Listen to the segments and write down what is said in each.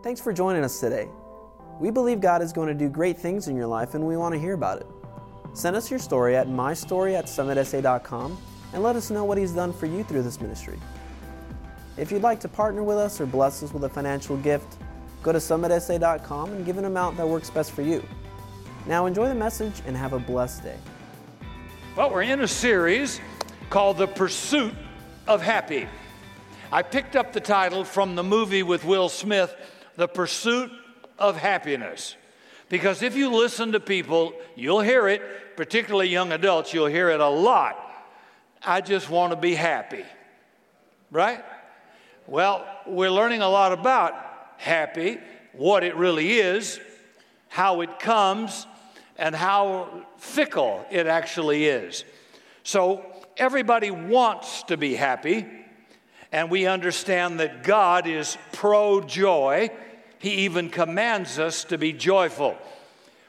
Thanks for joining us today. We believe God is going to do great things in your life and we want to hear about it. Send us your story at mystory at summitsa.com and let us know what He's done for you through this ministry. If you'd like to partner with us or bless us with a financial gift, go to summitsa.com and give an amount that works best for you. Now enjoy the message and have a blessed day. Well, we're in a series called The Pursuit of Happy. I picked up the title from the movie with Will Smith, The Pursuit of Happiness. Because if you listen to people, you'll hear it, particularly young adults, you'll hear it a lot. I just want to be happy. Right? Well, we're learning a lot about happy, what it really is, how it comes, and how fickle it actually is. So, everybody wants to be happy, and we understand that God is pro joy. He even commands us to be joyful.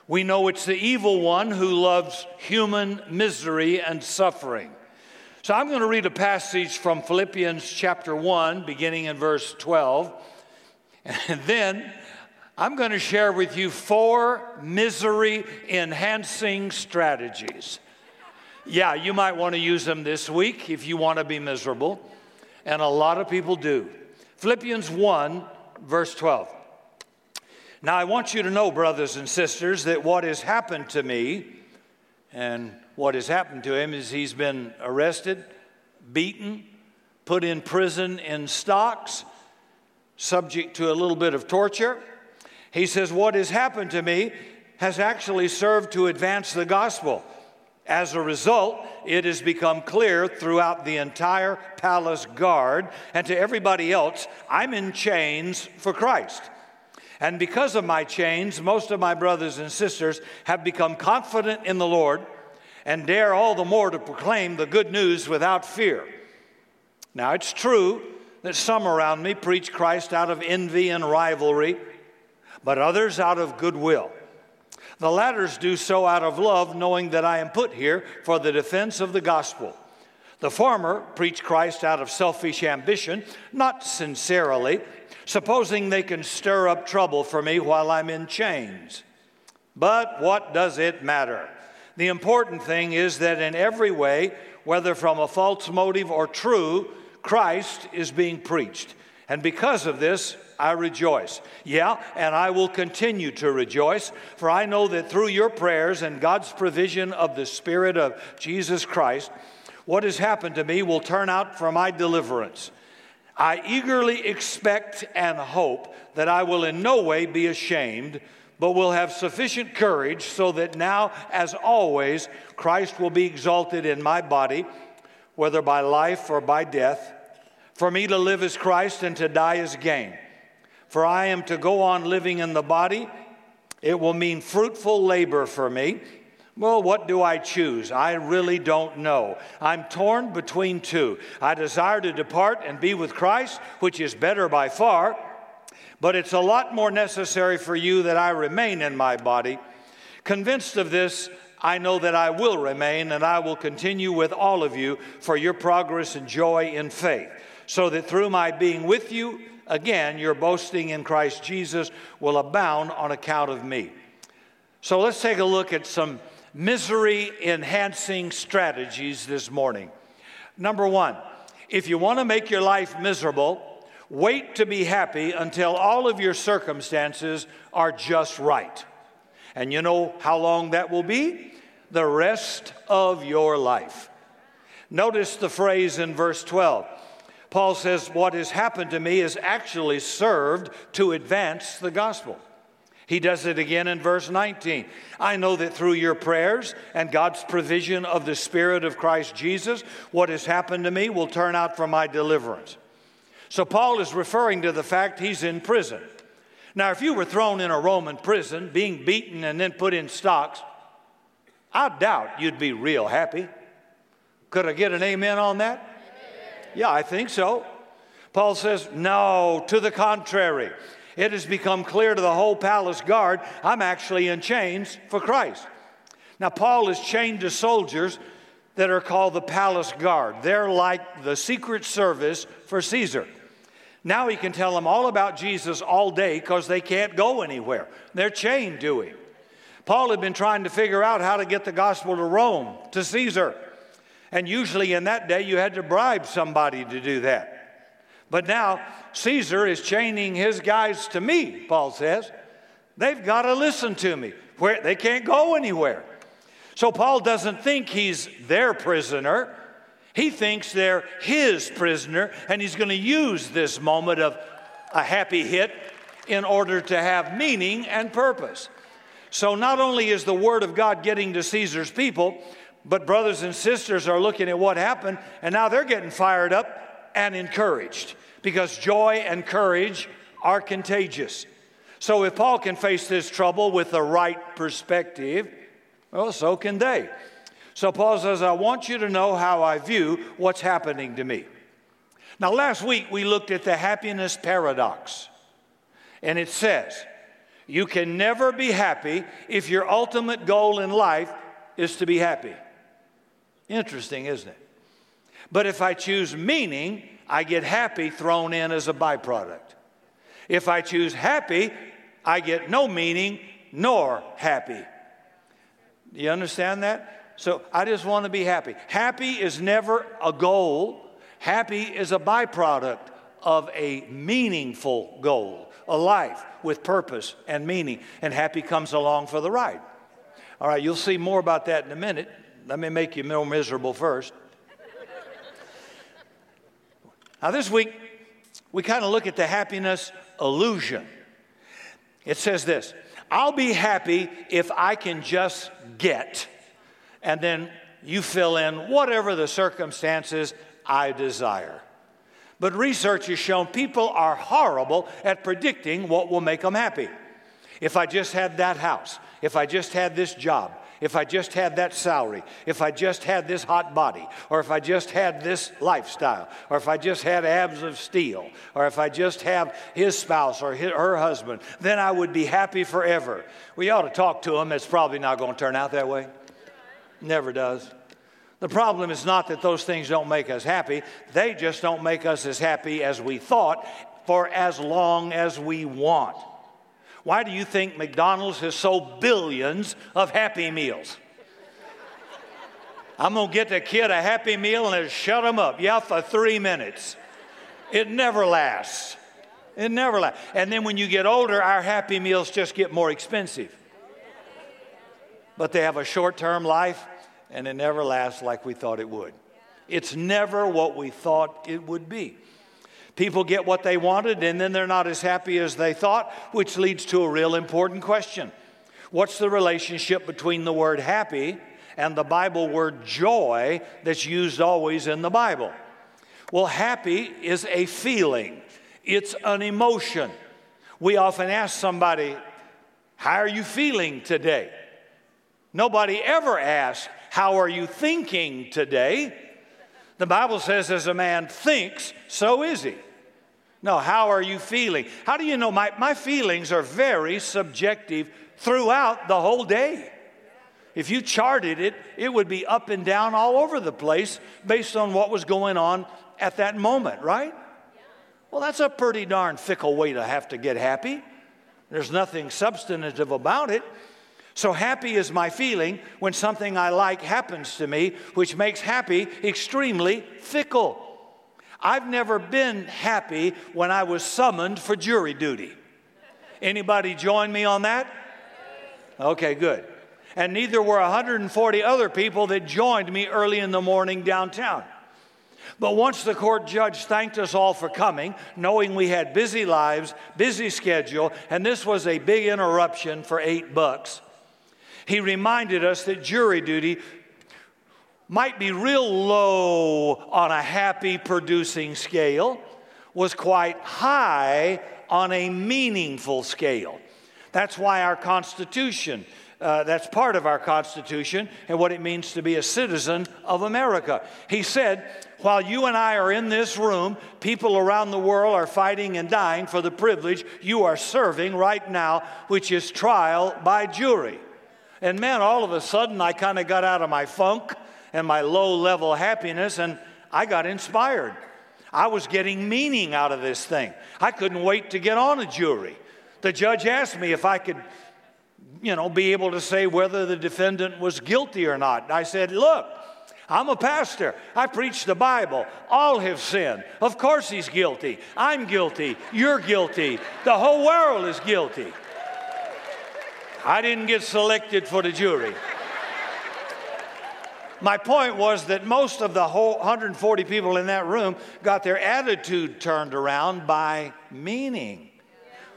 We know it's the evil one who loves human misery and suffering. So I'm going to read a passage from Philippians chapter 1, beginning in verse 12. And then I'm going to share with you four misery enhancing strategies. Yeah, you might want to use them this week if you want to be miserable. And a lot of people do. Philippians 1, verse 12. Now, I want you to know, brothers and sisters, that what has happened to me, and what has happened to him is he's been arrested, beaten, put in prison in stocks, subject to a little bit of torture. He says, What has happened to me has actually served to advance the gospel. As a result, it has become clear throughout the entire palace guard and to everybody else I'm in chains for Christ. And because of my chains, most of my brothers and sisters have become confident in the Lord and dare all the more to proclaim the good news without fear. Now, it's true that some around me preach Christ out of envy and rivalry but others out of goodwill. The latters do so out of love, knowing that I am put here for the defense of the gospel. The former preach Christ out of selfish ambition, not sincerely, supposing they can stir up trouble for me while I'm in chains. But what does it matter? The important thing is that in every way, whether from a false motive or true, Christ is being preached. And because of this, I rejoice. Yeah, and I will continue to rejoice, for I know that through your prayers and God's provision of the Spirit of Jesus Christ, what has happened to me will turn out for my deliverance. I eagerly expect and hope that I will in no way be ashamed, but will have sufficient courage so that now, as always, Christ will be exalted in my body, whether by life or by death. For me to live is Christ and to die is gain. For I am to go on living in the body. It will mean fruitful labor for me. Well, what do I choose? I really don't know. I'm torn between two. I desire to depart and be with Christ, which is better by far, but it's a lot more necessary for you that I remain in my body. Convinced of this, I know that I will remain and I will continue with all of you for your progress and joy in faith, so that through my being with you, again, your boasting in Christ Jesus will abound on account of me. So let's take a look at some misery enhancing strategies this morning. Number one, if you want to make your life miserable, wait to be happy until all of your circumstances are just right. And you know how long that will be? The rest of your life. Notice the phrase in verse 12 Paul says, What has happened to me has actually served to advance the gospel. He does it again in verse 19. I know that through your prayers and God's provision of the Spirit of Christ Jesus, what has happened to me will turn out for my deliverance. So, Paul is referring to the fact he's in prison. Now, if you were thrown in a Roman prison, being beaten and then put in stocks, I doubt you'd be real happy. Could I get an amen on that? Yeah, I think so. Paul says, No, to the contrary. It has become clear to the whole palace guard I'm actually in chains for Christ. Now, Paul is chained to soldiers that are called the palace guard. They're like the secret service for Caesar. Now he can tell them all about Jesus all day because they can't go anywhere. They're chained to him. Paul had been trying to figure out how to get the gospel to Rome, to Caesar. And usually in that day, you had to bribe somebody to do that. But now, Caesar is chaining his guys to me, Paul says. They've got to listen to me. Where they can't go anywhere. So Paul doesn't think he's their prisoner. He thinks they're his prisoner, and he's going to use this moment of a happy hit in order to have meaning and purpose. So not only is the word of God getting to Caesar's people, but brothers and sisters are looking at what happened, and now they're getting fired up and encouraged because joy and courage are contagious. So if Paul can face this trouble with the right perspective, well, so can they. So Paul says, I want you to know how I view what's happening to me. Now, last week we looked at the happiness paradox, and it says, you can never be happy if your ultimate goal in life is to be happy. Interesting, isn't it? But if I choose meaning, I get happy thrown in as a byproduct. If I choose happy, I get no meaning nor happy. Do you understand that? So I just want to be happy. Happy is never a goal, happy is a byproduct of a meaningful goal a life with purpose and meaning, and happy comes along for the ride. All right, you'll see more about that in a minute. Let me make you more miserable first. Now, this week, we kind of look at the happiness illusion. It says this I'll be happy if I can just get, and then you fill in whatever the circumstances I desire. But research has shown people are horrible at predicting what will make them happy. If I just had that house, if I just had this job, if I just had that salary, if I just had this hot body, or if I just had this lifestyle, or if I just had abs of steel, or if I just have his spouse or his, her husband, then I would be happy forever. We ought to talk to him. It's probably not going to turn out that way. Never does. The problem is not that those things don't make us happy, they just don't make us as happy as we thought for as long as we want. Why do you think McDonald's has sold billions of Happy Meals? I'm gonna get the kid a Happy Meal and shut him up. Yeah, for three minutes. It never lasts. It never lasts. And then when you get older, our Happy Meals just get more expensive. But they have a short term life and it never lasts like we thought it would. It's never what we thought it would be. People get what they wanted and then they're not as happy as they thought, which leads to a real important question. What's the relationship between the word happy and the Bible word joy that's used always in the Bible? Well, happy is a feeling, it's an emotion. We often ask somebody, How are you feeling today? Nobody ever asks, how are you thinking today? The Bible says, as a man thinks, so is he. No, how are you feeling? How do you know? My, my feelings are very subjective throughout the whole day. If you charted it, it would be up and down all over the place based on what was going on at that moment, right? Well, that's a pretty darn fickle way to have to get happy. There's nothing substantive about it. So happy is my feeling when something I like happens to me, which makes happy extremely fickle. I've never been happy when I was summoned for jury duty. Anybody join me on that? Okay, good. And neither were 140 other people that joined me early in the morning downtown. But once the court judge thanked us all for coming, knowing we had busy lives, busy schedule, and this was a big interruption for eight bucks, he reminded us that jury duty might be real low on a happy producing scale, was quite high on a meaningful scale. That's why our Constitution, uh, that's part of our Constitution and what it means to be a citizen of America. He said, while you and I are in this room, people around the world are fighting and dying for the privilege you are serving right now, which is trial by jury. And man, all of a sudden, I kind of got out of my funk and my low level happiness and I got inspired. I was getting meaning out of this thing. I couldn't wait to get on a jury. The judge asked me if I could, you know, be able to say whether the defendant was guilty or not. I said, Look, I'm a pastor. I preach the Bible. All have sinned. Of course, he's guilty. I'm guilty. You're guilty. The whole world is guilty. I didn't get selected for the jury. My point was that most of the whole 140 people in that room got their attitude turned around by meaning.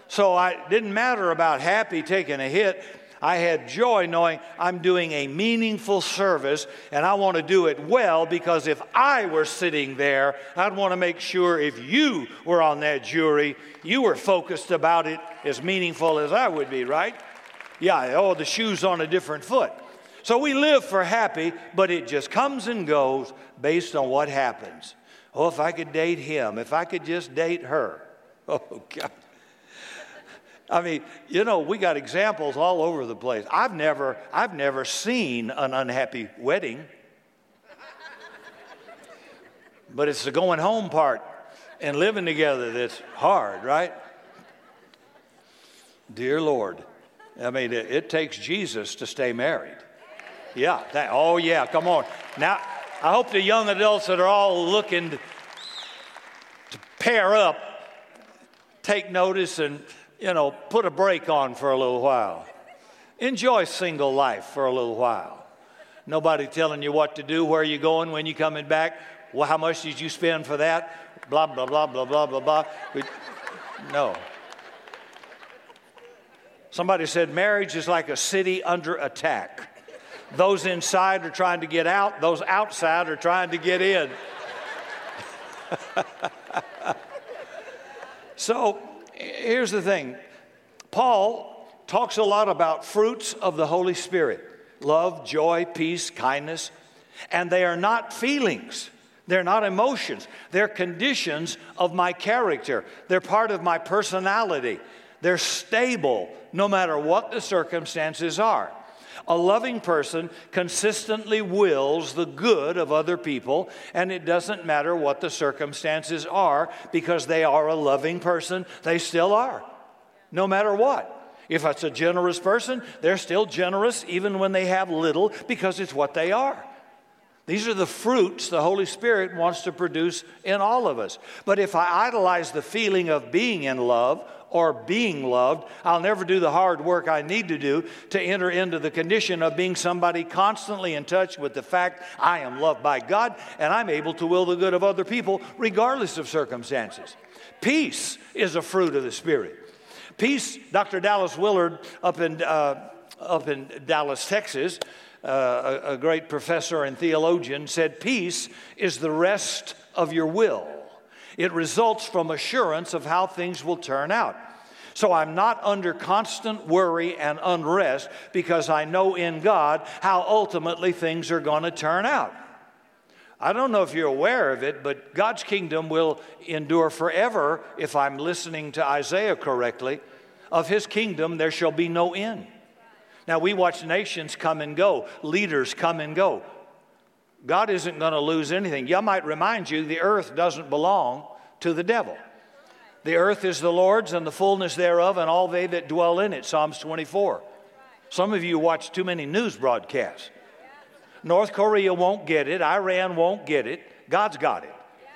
So I didn't matter about happy taking a hit. I had joy knowing I'm doing a meaningful service and I want to do it well because if I were sitting there, I'd want to make sure if you were on that jury, you were focused about it as meaningful as I would be, right? Yeah, oh, the shoe's on a different foot. So we live for happy, but it just comes and goes based on what happens. Oh, if I could date him, if I could just date her. Oh, God. I mean, you know, we got examples all over the place. I've never, I've never seen an unhappy wedding. But it's the going home part and living together that's hard, right? Dear Lord. I mean, it, it takes Jesus to stay married. Yeah. That, oh, yeah. Come on. Now, I hope the young adults that are all looking to, pair up take notice and, you know, put a break on for a little while. Enjoy single life for a little while. Nobody telling you what to do, where you going, when you coming back. Well, how much did you spend for that? Blah, blah, blah, blah, blah, blah, blah. We, no. Somebody said marriage is like a city under attack. Those inside are trying to get out, those outside are trying to get in. so here's the thing Paul talks a lot about fruits of the Holy Spirit love, joy, peace, kindness, and they are not feelings. They're not emotions. They're conditions of my character. They're part of my personality. They're stable no matter what the circumstances are. A loving person consistently wills the good of other people, and it doesn't matter what the circumstances are because they are a loving person. They still are, no matter what. If it's a generous person, they're still generous even when they have little because it's what they are. These are the fruits the Holy Spirit wants to produce in all of us. But if I idolize the feeling of being in love or being loved, I'll never do the hard work I need to do to enter into the condition of being somebody constantly in touch with the fact I am loved by God and I'm able to will the good of other people regardless of circumstances. Peace is a fruit of the Spirit. Peace, Dr. Dallas Willard up in, uh, up in Dallas, Texas, uh, a, a great professor and theologian, said, Peace is the rest of your will. It results from assurance of how things will turn out. So I'm not under constant worry and unrest because I know in God how ultimately things are going to turn out. I don't know if you're aware of it, but God's kingdom will endure forever if I'm listening to Isaiah correctly. Of his kingdom, there shall be no end. Now, we watch nations come and go, leaders come and go. God isn't going to lose anything. I might remind you the earth doesn't belong to the devil. The earth is the Lord's and the fullness thereof, and all they that dwell in it. Psalms 24. Some of you watch too many news broadcasts. North Korea won't get it, Iran won't get it. God's got it,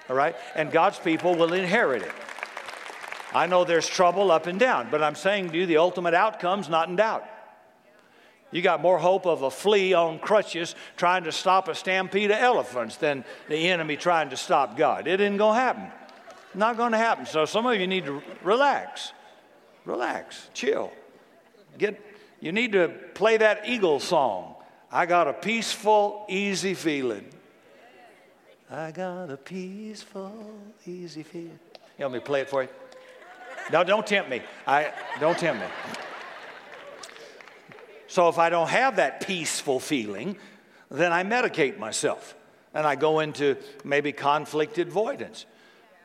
all right? And God's people will inherit it. I know there's trouble up and down, but I'm saying to you the ultimate outcome's not in doubt. You got more hope of a flea on crutches trying to stop a stampede of elephants than the enemy trying to stop God. It isn't going to happen. Not going to happen. So some of you need to relax. Relax. Chill. Get you need to play that eagle song. I got a peaceful, easy feeling. I got a peaceful, easy feeling. You want me to play it for you? No, don't tempt me. I don't tempt me. So if I don't have that peaceful feeling, then I medicate myself and I go into maybe conflict avoidance.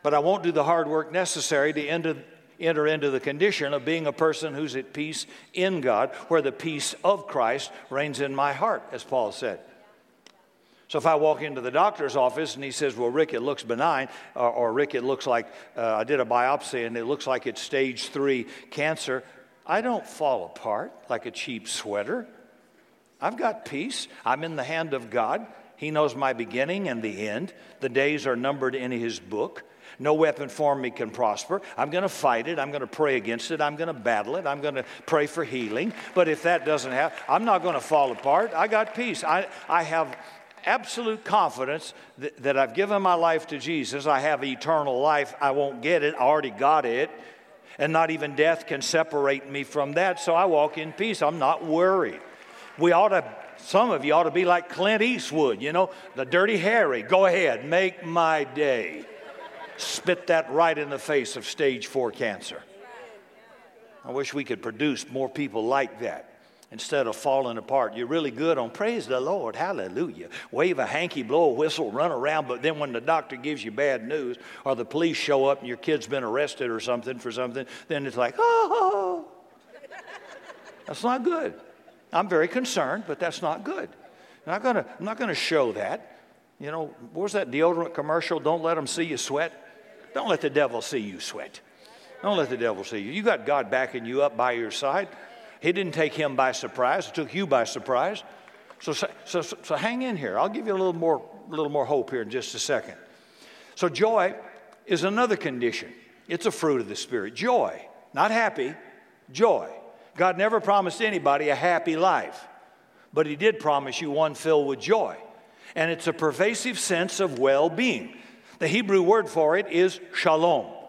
But I won't do the hard work necessary to enter, enter into the condition of being a person who's at peace in God, where the peace of Christ reigns in my heart, as Paul said. So if I walk into the doctor's office and he says, Well, Rick, it looks benign, or, or Rick, it looks like uh, I did a biopsy and it looks like it's stage three cancer, I don't fall apart like a cheap sweater. I've got peace. I'm in the hand of God. He knows my beginning and the end. The days are numbered in His book. No weapon formed me can prosper. I'm going to fight it. I'm going to pray against it. I'm going to battle it. I'm going to pray for healing. But if that doesn't happen, I'm not going to fall apart. I got peace. I, I have absolute confidence that, that I've given my life to Jesus. I have eternal life. I won't get it. I already got it. And not even death can separate me from that. So I walk in peace. I'm not worried. We ought to, some of you ought to be like Clint Eastwood, you know, the dirty Harry. Go ahead, make my day. Spit that right in the face of stage four cancer. I wish we could produce more people like that instead of falling apart. You're really good on praise the Lord, hallelujah. Wave a hanky, blow a whistle, run around, but then when the doctor gives you bad news or the police show up and your kid's been arrested or something for something, then it's like, oh, that's not good. I'm very concerned, but that's not good. I'm not gonna, I'm not gonna show that. You know, was that deodorant commercial? Don't let them see you sweat. Don't let the devil see you sweat. Don't let the devil see you. You got God backing you up by your side. He didn't take him by surprise, it took you by surprise. So, so, so, so hang in here. I'll give you a little more, little more hope here in just a second. So, joy is another condition. It's a fruit of the Spirit. Joy, not happy, joy. God never promised anybody a happy life, but He did promise you one filled with joy. And it's a pervasive sense of well being. The Hebrew word for it is shalom.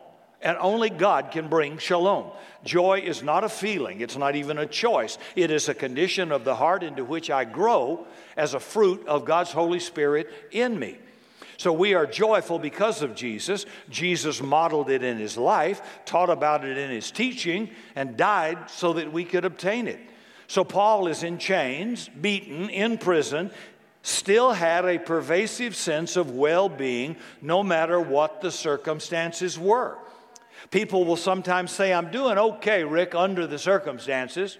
And only God can bring shalom. Joy is not a feeling, it's not even a choice. It is a condition of the heart into which I grow as a fruit of God's Holy Spirit in me. So we are joyful because of Jesus. Jesus modeled it in his life, taught about it in his teaching, and died so that we could obtain it. So Paul is in chains, beaten, in prison, still had a pervasive sense of well being no matter what the circumstances were. People will sometimes say, I'm doing okay, Rick, under the circumstances.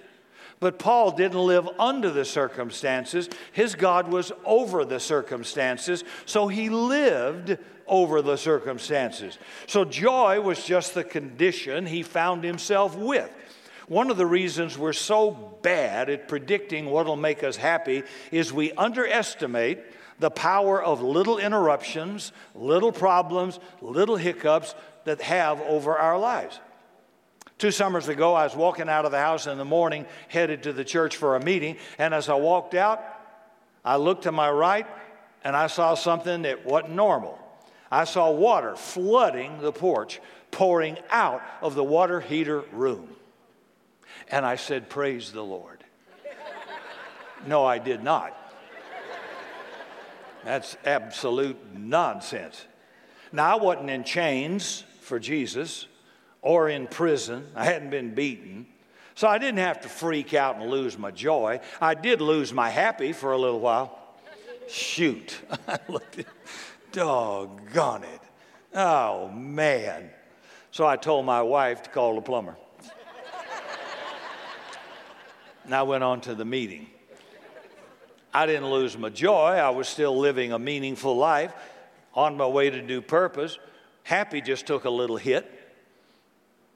But Paul didn't live under the circumstances. His God was over the circumstances, so he lived over the circumstances. So joy was just the condition he found himself with. One of the reasons we're so bad at predicting what will make us happy is we underestimate the power of little interruptions, little problems, little hiccups that have over our lives. Two summers ago, I was walking out of the house in the morning, headed to the church for a meeting, and as I walked out, I looked to my right and I saw something that wasn't normal. I saw water flooding the porch, pouring out of the water heater room. And I said, Praise the Lord. no, I did not. That's absolute nonsense. Now, I wasn't in chains for Jesus or in prison. I hadn't been beaten. So I didn't have to freak out and lose my joy. I did lose my happy for a little while. Shoot. I looked at, doggone it. Oh, man. So I told my wife to call the plumber. and I went on to the meeting. I didn't lose my joy. I was still living a meaningful life on my way to do purpose. Happy just took a little hit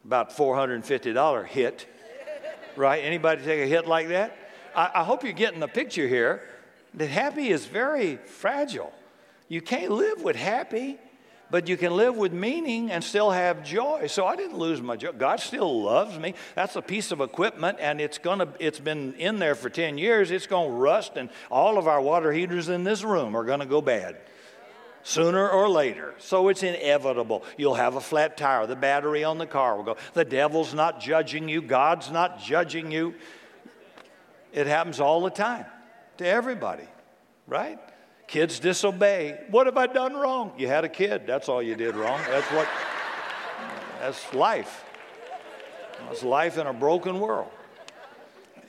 about $450 hit, right? Anybody take a hit like that? I, I hope you're getting the picture here that happy is very fragile. You can't live with happy, but you can live with meaning and still have joy. So I didn't lose my joy. God still loves me. That's a piece of equipment, and it's gonna. It's been in there for 10 years. It's gonna rust, and all of our water heaters in this room are gonna go bad sooner or later. So it's inevitable. You'll have a flat tire. The battery on the car will go. The devil's not judging you, God's not judging you. It happens all the time to everybody, right? Kids disobey. What have I done wrong? You had a kid. That's all you did wrong. That's what, that's life. That's life in a broken world.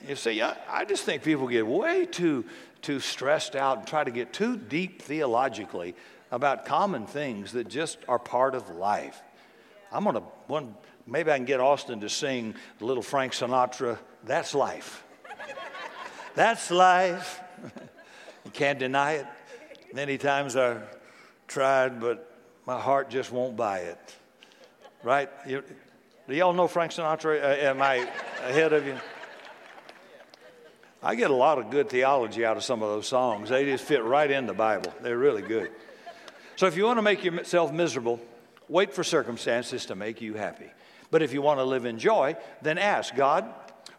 You see, I, I just think people get way too, too stressed out and try to get too deep theologically about common things that just are part of life. I'm gonna one maybe I can get Austin to sing the little Frank Sinatra, That's Life. That's life. you can't deny it. Many times I tried, but my heart just won't buy it. Right? You, do y'all know Frank Sinatra? Uh, am I ahead of you? I get a lot of good theology out of some of those songs. They just fit right in the Bible. They're really good. So if you want to make yourself miserable, wait for circumstances to make you happy. But if you want to live in joy, then ask God,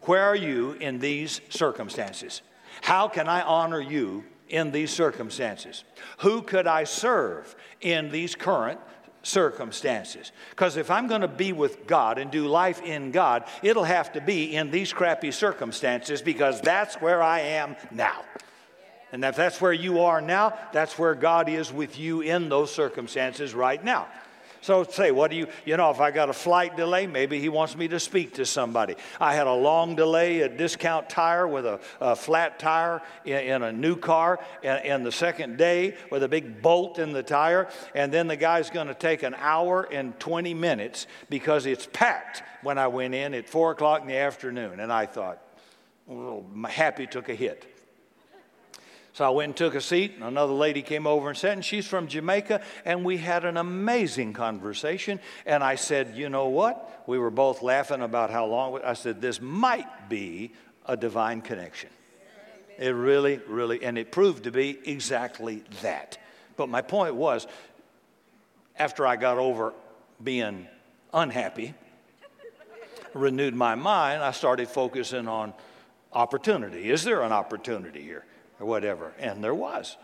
where are you in these circumstances? How can I honor you in these circumstances? Who could I serve in these current circumstances. Because if I'm going to be with God and do life in God, it'll have to be in these crappy circumstances because that's where I am now. And if that's where you are now, that's where God is with you in those circumstances right now. So say, what do you, you know, if I got a flight delay, maybe he wants me to speak to somebody. I had a long delay, a discount tire with a, a flat tire in, in, a new car, and, and the second day with a big bolt in the tire, and then the guy's going to take an hour and 20 minutes because it's packed when I went in at 4 o'clock in the afternoon. And I thought, well, happy took a hit. So I went and took a seat, and another lady came over and sat, and she's from Jamaica, and we had an amazing conversation. And I said, You know what? We were both laughing about how long. I said, This might be a divine connection. It really, really, and it proved to be exactly that. But my point was, after I got over being unhappy, renewed my mind, I started focusing on opportunity. Is there an opportunity here? Or whatever. And there was.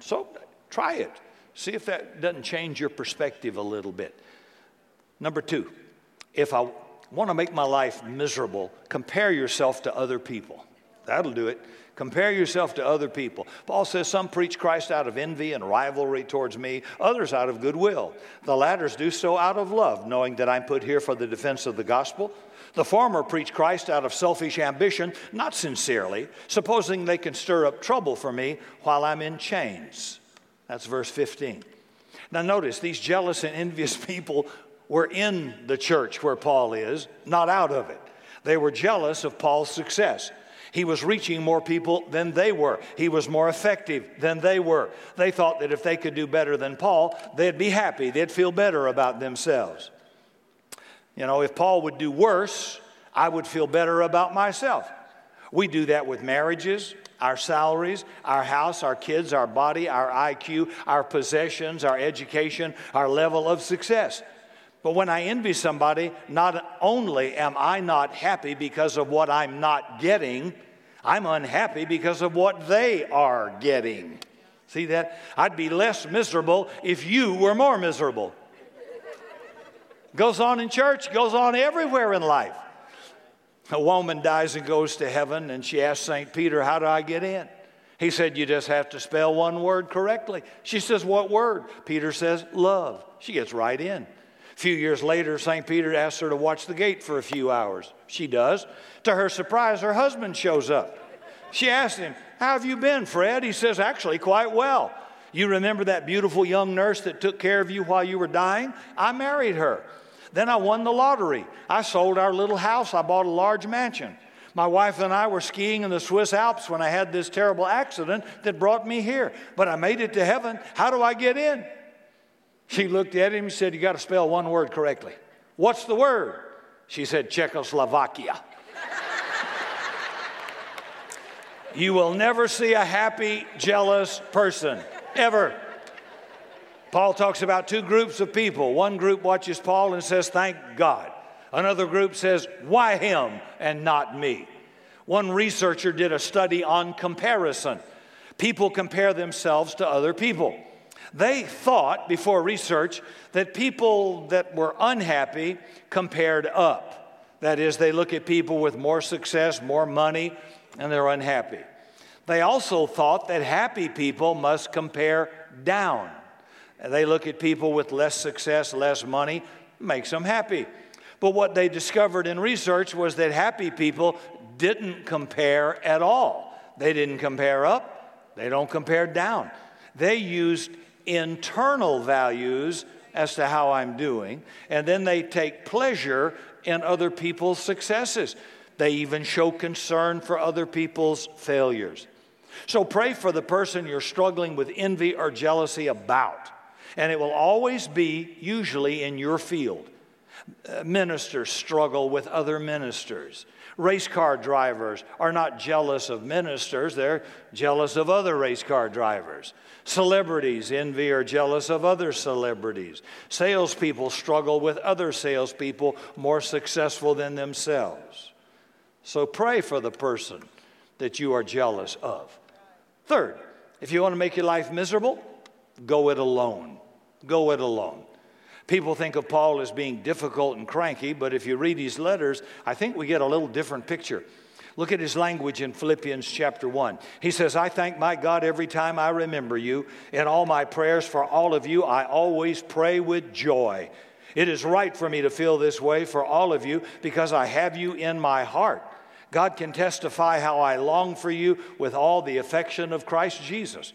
So try it. See if that doesn't change your perspective a little bit. Number two, if I want to make my life miserable, compare yourself to other people. That'll do it. Compare yourself to other people. Paul says, Some preach Christ out of envy and rivalry towards me, others out of goodwill. The latters do so out of love, knowing that I'm put here for the defense of the gospel. The former preach Christ out of selfish ambition, not sincerely, supposing they can stir up trouble for me while I'm in chains. That's verse 15. Now, notice these jealous and envious people were in the church where Paul is, not out of it. They were jealous of Paul's success. He was reaching more people than they were. He was more effective than they were. They thought that if they could do better than Paul, they'd be happy. They'd feel better about themselves. You know, if Paul would do worse, I would feel better about myself. We do that with marriages, our salaries, our house, our kids, our body, our IQ, our possessions, our education, our level of success. But when I envy somebody, not only am I not happy because of what I'm not getting, I'm unhappy because of what they are getting. See that? I'd be less miserable if you were more miserable. Goes on in church, goes on everywhere in life. A woman dies and goes to heaven, and she asks St. Peter, How do I get in? He said, You just have to spell one word correctly. She says, What word? Peter says, Love. She gets right in. A few years later, St. Peter asks her to watch the gate for a few hours. She does. To her surprise, her husband shows up. She asks him, How have you been, Fred? He says, Actually, quite well. You remember that beautiful young nurse that took care of you while you were dying? I married her. Then I won the lottery. I sold our little house. I bought a large mansion. My wife and I were skiing in the Swiss Alps when I had this terrible accident that brought me here. But I made it to heaven. How do I get in? She looked at him and said, You got to spell one word correctly. What's the word? She said, Czechoslovakia. you will never see a happy, jealous person, ever. Paul talks about two groups of people. One group watches Paul and says, Thank God. Another group says, Why him and not me? One researcher did a study on comparison. People compare themselves to other people. They thought before research that people that were unhappy compared up. That is, they look at people with more success, more money, and they're unhappy. They also thought that happy people must compare down. They look at people with less success, less money, makes them happy. But what they discovered in research was that happy people didn't compare at all. They didn't compare up, they don't compare down. They used internal values as to how I'm doing, and then they take pleasure in other people's successes. They even show concern for other people's failures. So pray for the person you're struggling with envy or jealousy about. And it will always be, usually, in your field. Ministers struggle with other ministers. Race car drivers are not jealous of ministers, they're jealous of other race car drivers. Celebrities envy or jealous of other celebrities. Salespeople struggle with other salespeople more successful than themselves. So pray for the person that you are jealous of. Third, if you want to make your life miserable, go it alone. Go it alone. People think of Paul as being difficult and cranky, but if you read his letters, I think we get a little different picture. Look at his language in Philippians chapter 1. He says, I thank my God every time I remember you. In all my prayers for all of you, I always pray with joy. It is right for me to feel this way for all of you because I have you in my heart. God can testify how I long for you with all the affection of Christ Jesus.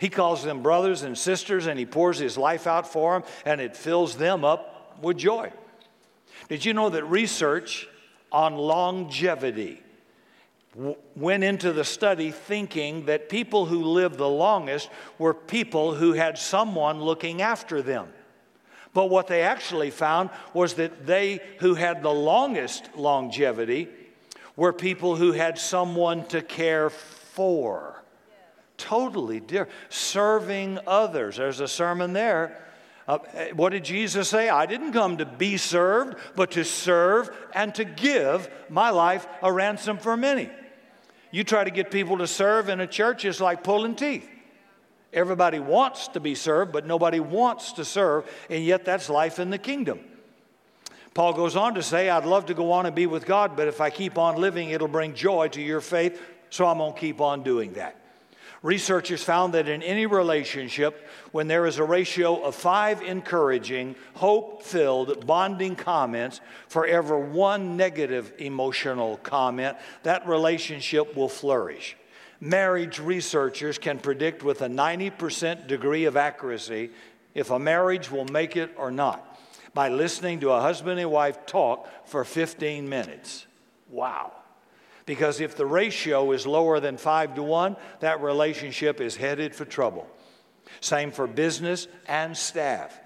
He calls them brothers and sisters and he pours his life out for them and it fills them up with joy. Did you know that research on longevity w- went into the study thinking that people who lived the longest were people who had someone looking after them? But what they actually found was that they who had the longest longevity were people who had someone to care for totally different. Serving others. There's a sermon there. Uh, what did Jesus say? I didn't come to be served, but to serve and to give my life a ransom for many. You try to get people to serve in a church, it's like pulling teeth. Everybody wants to be served, but nobody wants to serve, and yet that's life in the kingdom. Paul goes on to say, I'd love to go on and be with God, but if I keep on living, it'll bring joy to your faith, so I'm going to keep on doing that. Researchers found that in any relationship, when there is a ratio of five encouraging, hope filled, bonding comments for every one negative emotional comment, that relationship will flourish. Marriage researchers can predict with a 90% degree of accuracy if a marriage will make it or not by listening to a husband and wife talk for 15 minutes. Wow. Because if the ratio is lower than five to one, that relationship is headed for trouble. Same for business and staff.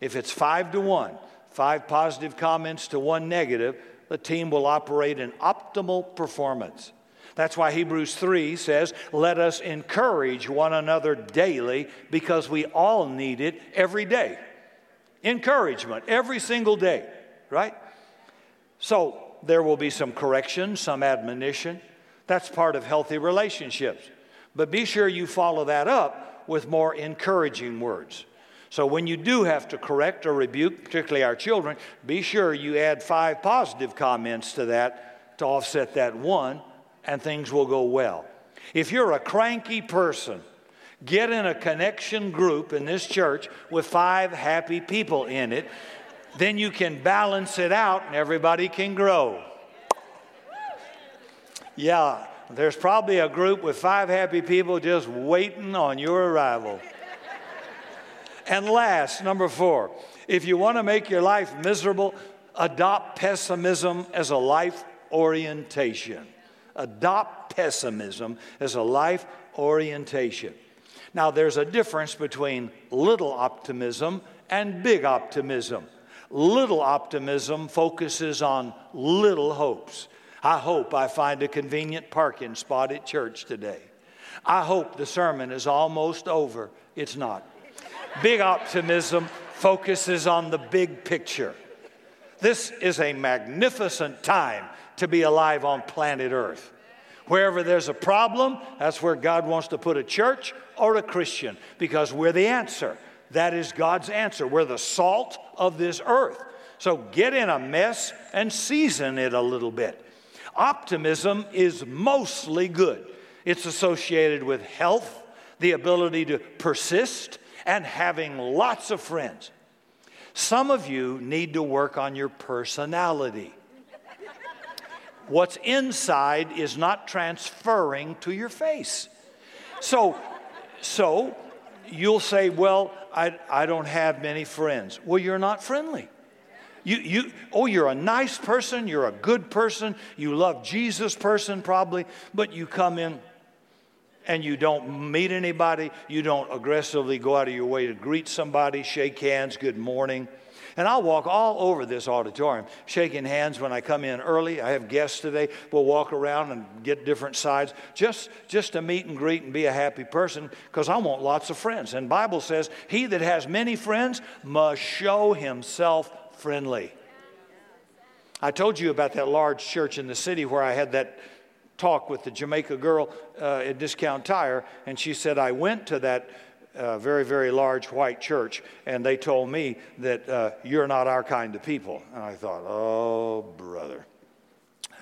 If it's five to one, five positive comments to one negative, the team will operate in optimal performance. That's why Hebrews 3 says, Let us encourage one another daily because we all need it every day. Encouragement every single day, right? So, there will be some correction, some admonition. That's part of healthy relationships. But be sure you follow that up with more encouraging words. So when you do have to correct or rebuke, particularly our children, be sure you add five positive comments to that to offset that one, and things will go well. If you're a cranky person, get in a connection group in this church with five happy people in it then you can balance it out and everybody can grow. Yeah, there's probably a group with five happy people just waiting on your arrival. And last, number four, if you want to make your life miserable, adopt pessimism as a life orientation. Adopt pessimism as a life orientation. Now, there's a difference between little optimism and big optimism. Little optimism focuses on little hopes. I hope I find a convenient parking spot at church today. I hope the sermon is almost over. It's not. Big optimism focuses on the big picture. This is a magnificent time to be alive on planet Earth. Wherever there's a problem, that's where God wants to put a church or a Christian because we're the answer. That is God's answer. We're the salt of this earth. So get in a mess and season it a little bit. Optimism is mostly good. It's associated with health, the ability to persist, and having lots of friends. Some of you need to work on your personality. What's inside is not transferring to your face. So, so you'll say, Well, I, I don't have many friends. Well, you're not friendly. You, you, oh, you're a nice person, you're a good person, you love Jesus person probably, but you come in and you don't meet anybody, you don't aggressively go out of your way to greet somebody, shake hands, good morning. And I'll walk all over this auditorium, shaking hands when I come in early. I have guests today. We'll walk around and get different sides just, just to meet and greet and be a happy person because I want lots of friends. And Bible says, he that has many friends must show himself friendly. I told you about that large church in the city where I had that talk with the Jamaica girl uh, at Discount Tire, and she said, I went to that uh, very, very large white church, and they told me that uh, you're not our kind of people. And I thought, oh, brother,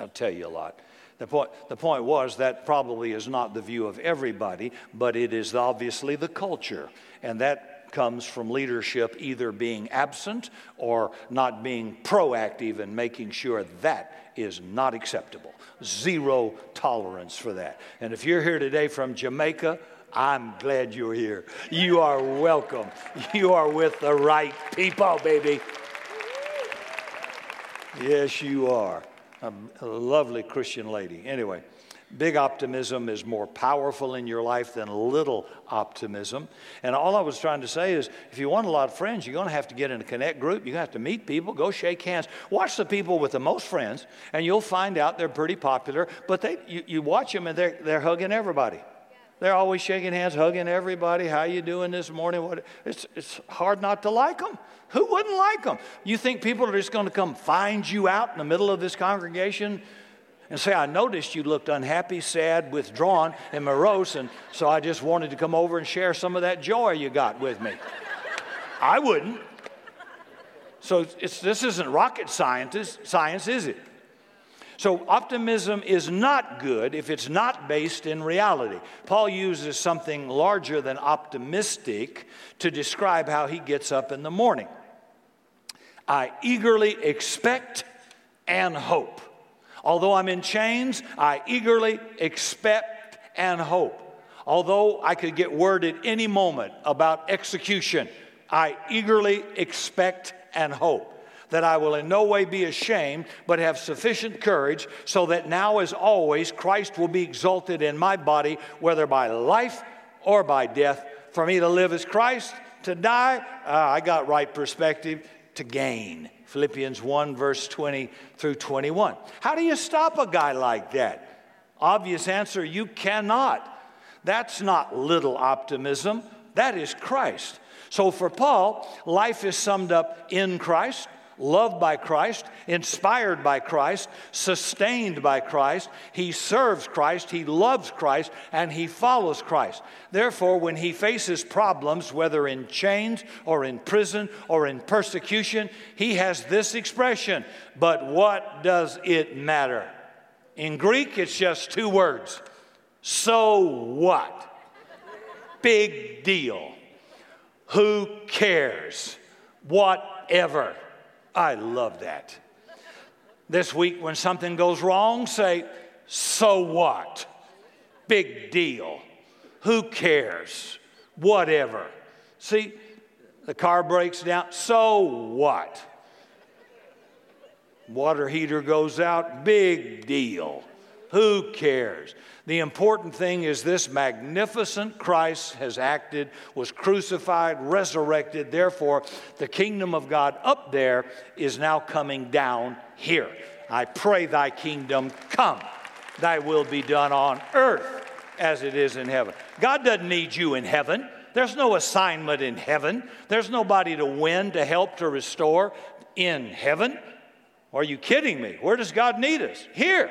I'll tell you a lot. The point, the point was that probably is not the view of everybody, but it is obviously the culture. And that comes from leadership either being absent or not being proactive in making sure that is not acceptable. Zero tolerance for that. And if you're here today from Jamaica, I'm glad you're here. You are welcome. You are with the right people, baby. Yes, you are. A, lovely Christian lady. Anyway. Big optimism is more powerful in your life than little optimism. And all I was trying to say is if you want a lot of friends, you're going to have to get in a connect group. To have to meet people, go shake hands. Watch the people with the most friends, and you'll find out they're pretty popular. But they, you, you watch them, and they're, they're hugging everybody. They're always shaking hands, hugging everybody. How you doing this morning? What, it's, it's hard not to like them. Who wouldn't like them? You think people are just going to come find you out in the middle of this congregation? and say, I noticed you looked unhappy, sad, withdrawn, and morose, and so I just wanted to come over and share some of that joy you got with me. I wouldn't. So this isn't rocket science, science, is it? So optimism is not good if it's not based in reality. Paul uses something larger than optimistic to describe how he gets up in the morning. I eagerly expect and hope. Although I'm in chains, I eagerly expect and hope. Although I could get word at any moment about execution, I eagerly expect and hope that I will in no way be ashamed, but have sufficient courage, so that now, as always, Christ will be exalted in my body, whether by life or by death. For me to live as Christ, to die, uh, I got right perspective, to gain. Philippians 1, verse 20 through 21. How do you stop a guy like that? Obvious answer you cannot. That's not little optimism, that is Christ. So for Paul, life is summed up in Christ loved by Christ, inspired by Christ, sustained by Christ. He serves Christ, he loves Christ, and he follows Christ. Therefore, when he faces problems, whether in chains or in prison or in persecution, he has this expression But what does it matter? In Greek, it's just two words So what? Big deal. Who cares? Whatever. I love that. This week, when something goes wrong, say, So what? Big deal. Who cares? Whatever. See, the car breaks down. So what? Water heater goes out. Big deal. Who cares? The important thing is this magnificent Christ has acted, was crucified, resurrected. Therefore, the kingdom of God up there is now coming down here. I pray thy kingdom come, thy will be done on earth as it is in heaven. God doesn't need you in heaven. There's no assignment in heaven. There's nobody to win, to help, to restore in heaven. Are you kidding me? Where does God need us? Here.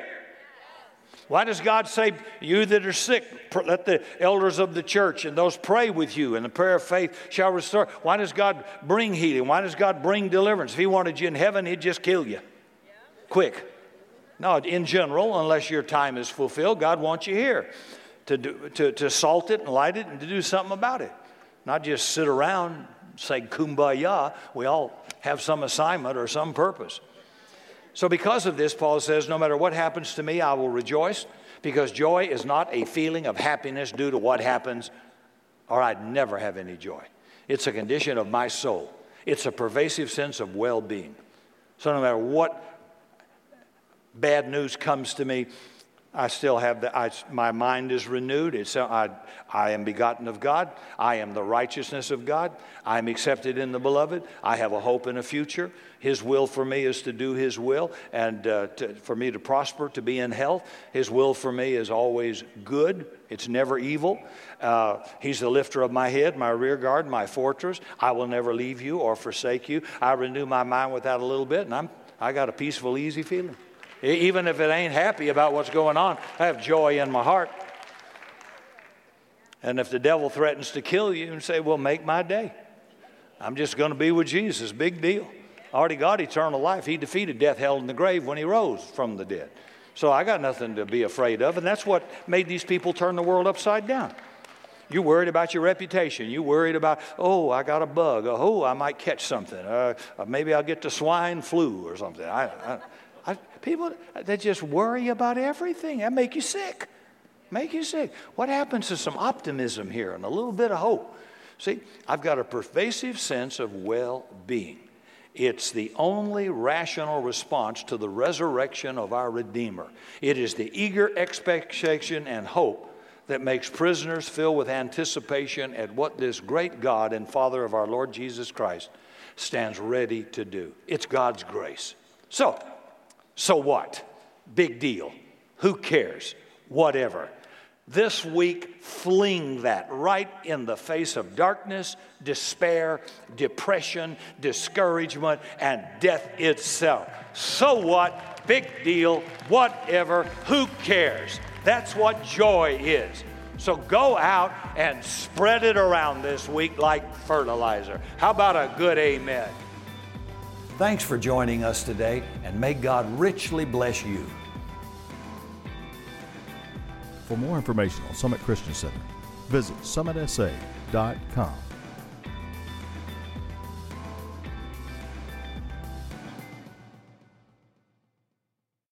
Why does God say, You that are sick, let the elders of the church and those pray with you, and the prayer of faith shall restore? Why does God bring healing? Why does God bring deliverance? If He wanted you in heaven, He'd just kill you quick. No, in general, unless your time is fulfilled, God wants you here to, do, to, to salt it and light it and to do something about it. Not just sit around, say kumbaya. We all have some assignment or some purpose. So, because of this, Paul says, no matter what happens to me, I will rejoice because joy is not a feeling of happiness due to what happens, or I'd never have any joy. It's a condition of my soul, it's a pervasive sense of well being. So, no matter what bad news comes to me, I still have the, I, my mind is renewed. It's, I, I am begotten of God. I am the righteousness of God. I am accepted in the beloved. I have a hope and a future. His will for me is to do His will and uh, to, for me to prosper, to be in health. His will for me is always good, it's never evil. Uh, he's the lifter of my head, my rear guard, my fortress. I will never leave you or forsake you. I renew my mind with that a little bit, and I'm, I got a peaceful, easy feeling. Even if it ain't happy about what's going on, I have joy in my heart. And if the devil threatens to kill you and say, well, make my day. I'm just going to be with Jesus. Big deal. I already got eternal life. He defeated death, hell, and the grave when he rose from the dead. So I got nothing to be afraid of. And that's what made these people turn the world upside down. You're worried about your reputation. You're worried about, oh, I got a bug. Oh, I might catch something. Uh, maybe I'll get the swine flu or something. I, I, people, that just worry about everything. That make you sick. Make you sick. What happens to some optimism here and a little bit of hope? See, I've got a pervasive sense of well being. It's the only rational response to the resurrection of our Redeemer. It is the eager expectation and hope that makes prisoners fill with anticipation at what this great God and Father of our Lord Jesus Christ stands ready to do. It's God's grace. So, so what? Big deal. Who cares? Whatever. This week, fling that right in the face of darkness, despair, depression, discouragement, and death itself. So what? Big deal. Whatever. Who cares? That's what joy is. So go out and spread it around this week like fertilizer. How about a good amen? Thanks for joining us today, and may God richly bless you. For more information on Summit Christian Center, visit summitsa.com.